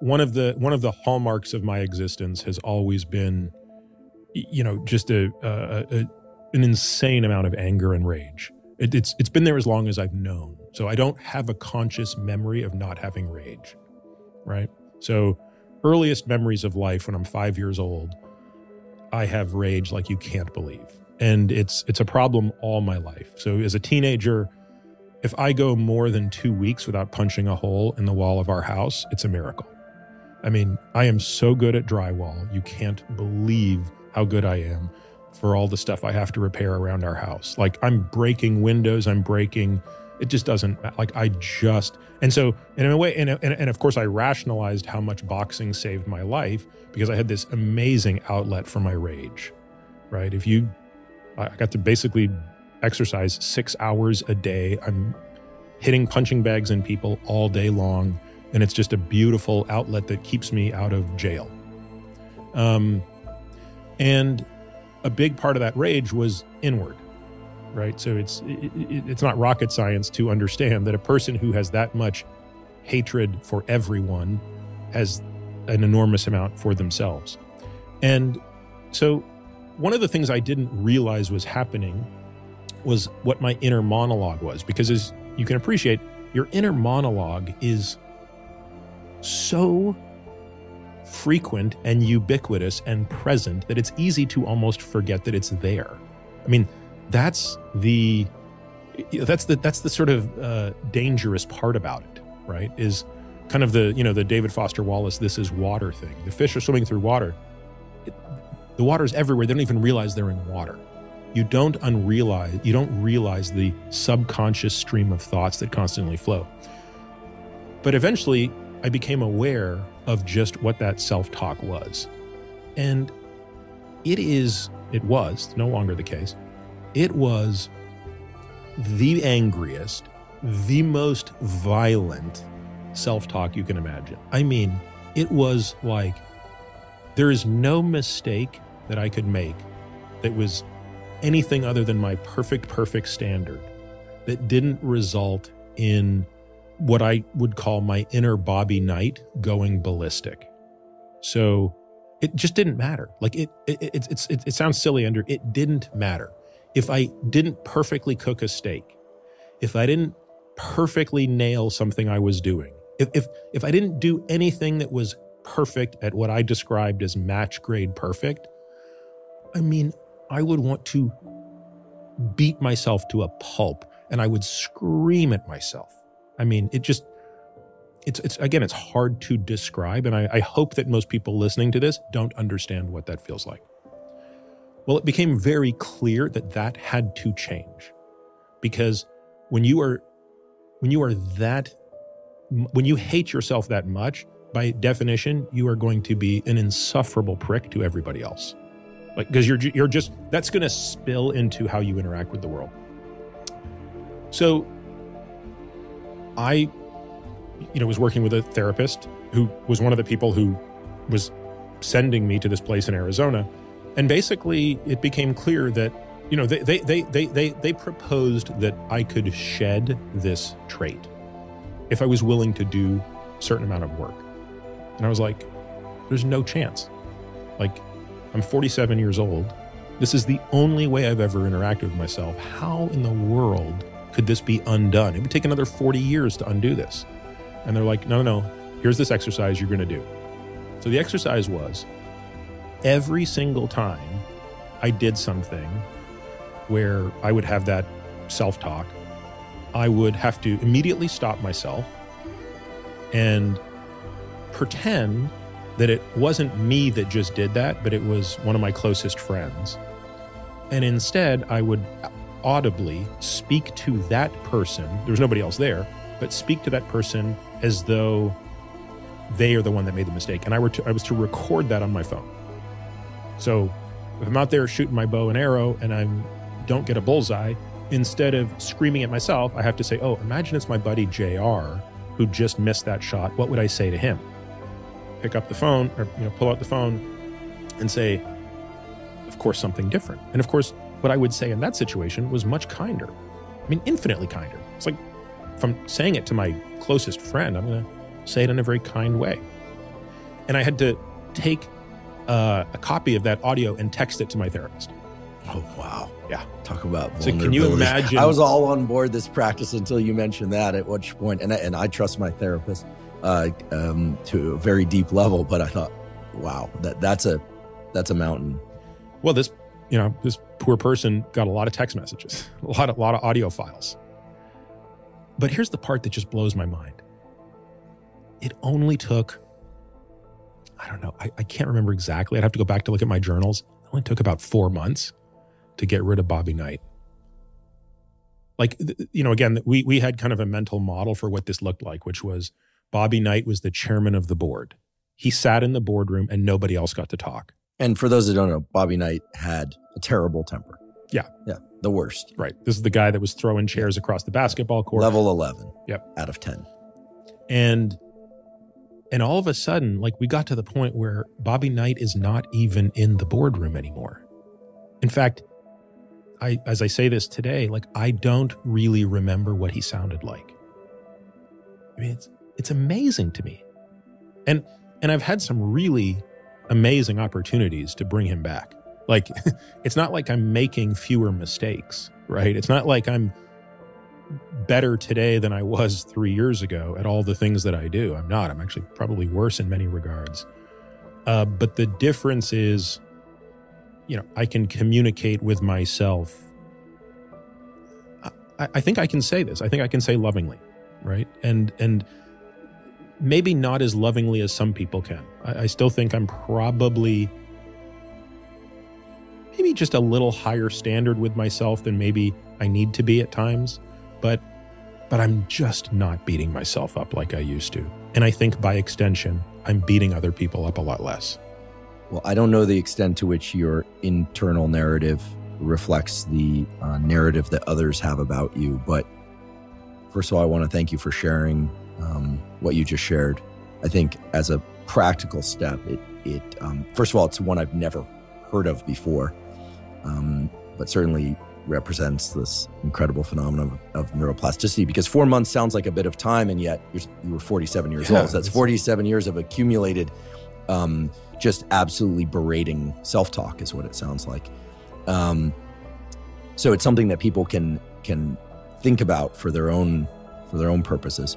one of the one of the hallmarks of my existence has always been, you know, just a, a, a an insane amount of anger and rage. It, it's it's been there as long as I've known. So I don't have a conscious memory of not having rage, right? So earliest memories of life when I'm five years old, I have rage like you can't believe, and it's it's a problem all my life. So as a teenager, if I go more than two weeks without punching a hole in the wall of our house, it's a miracle. I mean, I am so good at drywall. You can't believe how good I am for all the stuff I have to repair around our house. Like I'm breaking windows, I'm breaking it just doesn't like I just and so in a way and, and, and of course I rationalized how much boxing saved my life because I had this amazing outlet for my rage. Right? If you I got to basically exercise 6 hours a day. I'm hitting punching bags in people all day long and it's just a beautiful outlet that keeps me out of jail. Um and a big part of that rage was inward right so it's it, it's not rocket science to understand that a person who has that much hatred for everyone has an enormous amount for themselves and so one of the things i didn't realize was happening was what my inner monologue was because as you can appreciate your inner monologue is so frequent and ubiquitous and present that it's easy to almost forget that it's there. I mean, that's the that's the that's the sort of uh, dangerous part about it, right? Is kind of the you know the David Foster Wallace "this is water" thing. The fish are swimming through water. It, the water's everywhere. They don't even realize they're in water. You don't unrealize you don't realize the subconscious stream of thoughts that constantly flow. But eventually, I became aware of just what that self talk was. And it is, it was no longer the case. It was the angriest, the most violent self talk you can imagine. I mean, it was like there is no mistake that I could make that was anything other than my perfect, perfect standard that didn't result in what I would call my inner Bobby Knight going ballistic. So it just didn't matter. Like it, it, it, it, it, sounds silly under, it didn't matter. If I didn't perfectly cook a steak, if I didn't perfectly nail something I was doing, if, if, if I didn't do anything that was perfect at what I described as match grade perfect, I mean, I would want to beat myself to a pulp and I would scream at myself. I mean, it just it's it's again, it's hard to describe, and I, I hope that most people listening to this don't understand what that feels like. Well, it became very clear that that had to change because when you are when you are that when you hate yourself that much, by definition, you are going to be an insufferable prick to everybody else. Like because you're you're just that's going to spill into how you interact with the world. So I, you know, was working with a therapist who was one of the people who was sending me to this place in Arizona. And basically, it became clear that, you know, they, they, they, they, they, they proposed that I could shed this trait if I was willing to do a certain amount of work. And I was like, there's no chance. Like, I'm 47 years old. This is the only way I've ever interacted with myself. How in the world could this be undone? It would take another 40 years to undo this. And they're like, no, no, no, here's this exercise you're going to do. So the exercise was every single time I did something where I would have that self talk, I would have to immediately stop myself and pretend that it wasn't me that just did that, but it was one of my closest friends. And instead, I would audibly speak to that person. There was nobody else there, but speak to that person as though they are the one that made the mistake. And I were to, I was to record that on my phone. So if I'm out there shooting my bow and arrow and I don't get a bullseye, instead of screaming at myself, I have to say, "Oh, imagine it's my buddy JR who just missed that shot. What would I say to him?" Pick up the phone or you know, pull out the phone and say, "Of course something different." And of course, what I would say in that situation was much kinder. I mean, infinitely kinder. It's like if I'm saying it to my closest friend, I'm going to say it in a very kind way. and I had to take uh, a copy of that audio and text it to my therapist. Oh wow! Yeah, talk about so. Can you imagine? I was all on board this practice until you mentioned that. At which point, and I, and I trust my therapist uh, um, to a very deep level, but I thought, wow, that that's a that's a mountain. Well, this you know this poor person got a lot of text messages, a lot of a lot of audio files. But here's the part that just blows my mind. It only took I don't know. I, I, can't remember exactly. I'd have to go back to look at my journals. It only took about four months to get rid of Bobby Knight. Like, you know, again, we, we had kind of a mental model for what this looked like, which was Bobby Knight was the chairman of the board. He sat in the boardroom and nobody else got to talk. And for those that don't know, Bobby Knight had a terrible temper. Yeah. Yeah. The worst. Right. This is the guy that was throwing chairs across the basketball court. Level 11. Yep. Out of 10. And and all of a sudden, like we got to the point where Bobby Knight is not even in the boardroom anymore. In fact, I as I say this today, like I don't really remember what he sounded like. I mean, it's it's amazing to me. And and I've had some really amazing opportunities to bring him back. Like it's not like I'm making fewer mistakes, right? It's not like I'm better today than I was three years ago at all the things that I do. I'm not. I'm actually probably worse in many regards. Uh, but the difference is, you know, I can communicate with myself. I, I think I can say this. I think I can say lovingly, right? And and maybe not as lovingly as some people can. I, I still think I'm probably maybe just a little higher standard with myself than maybe I need to be at times but but I'm just not beating myself up like I used to. And I think by extension, I'm beating other people up a lot less. Well, I don't know the extent to which your internal narrative reflects the uh, narrative that others have about you, but first of all, I want to thank you for sharing um, what you just shared. I think as a practical step, it it um, first of all, it's one I've never heard of before, um, but certainly represents this incredible phenomenon of, of, neuroplasticity because four months sounds like a bit of time and yet you were 47 years yeah, old so that's 47 years of accumulated um, just absolutely berating self-talk is what it sounds like um, so it's something that people can can think about for their own for their own purposes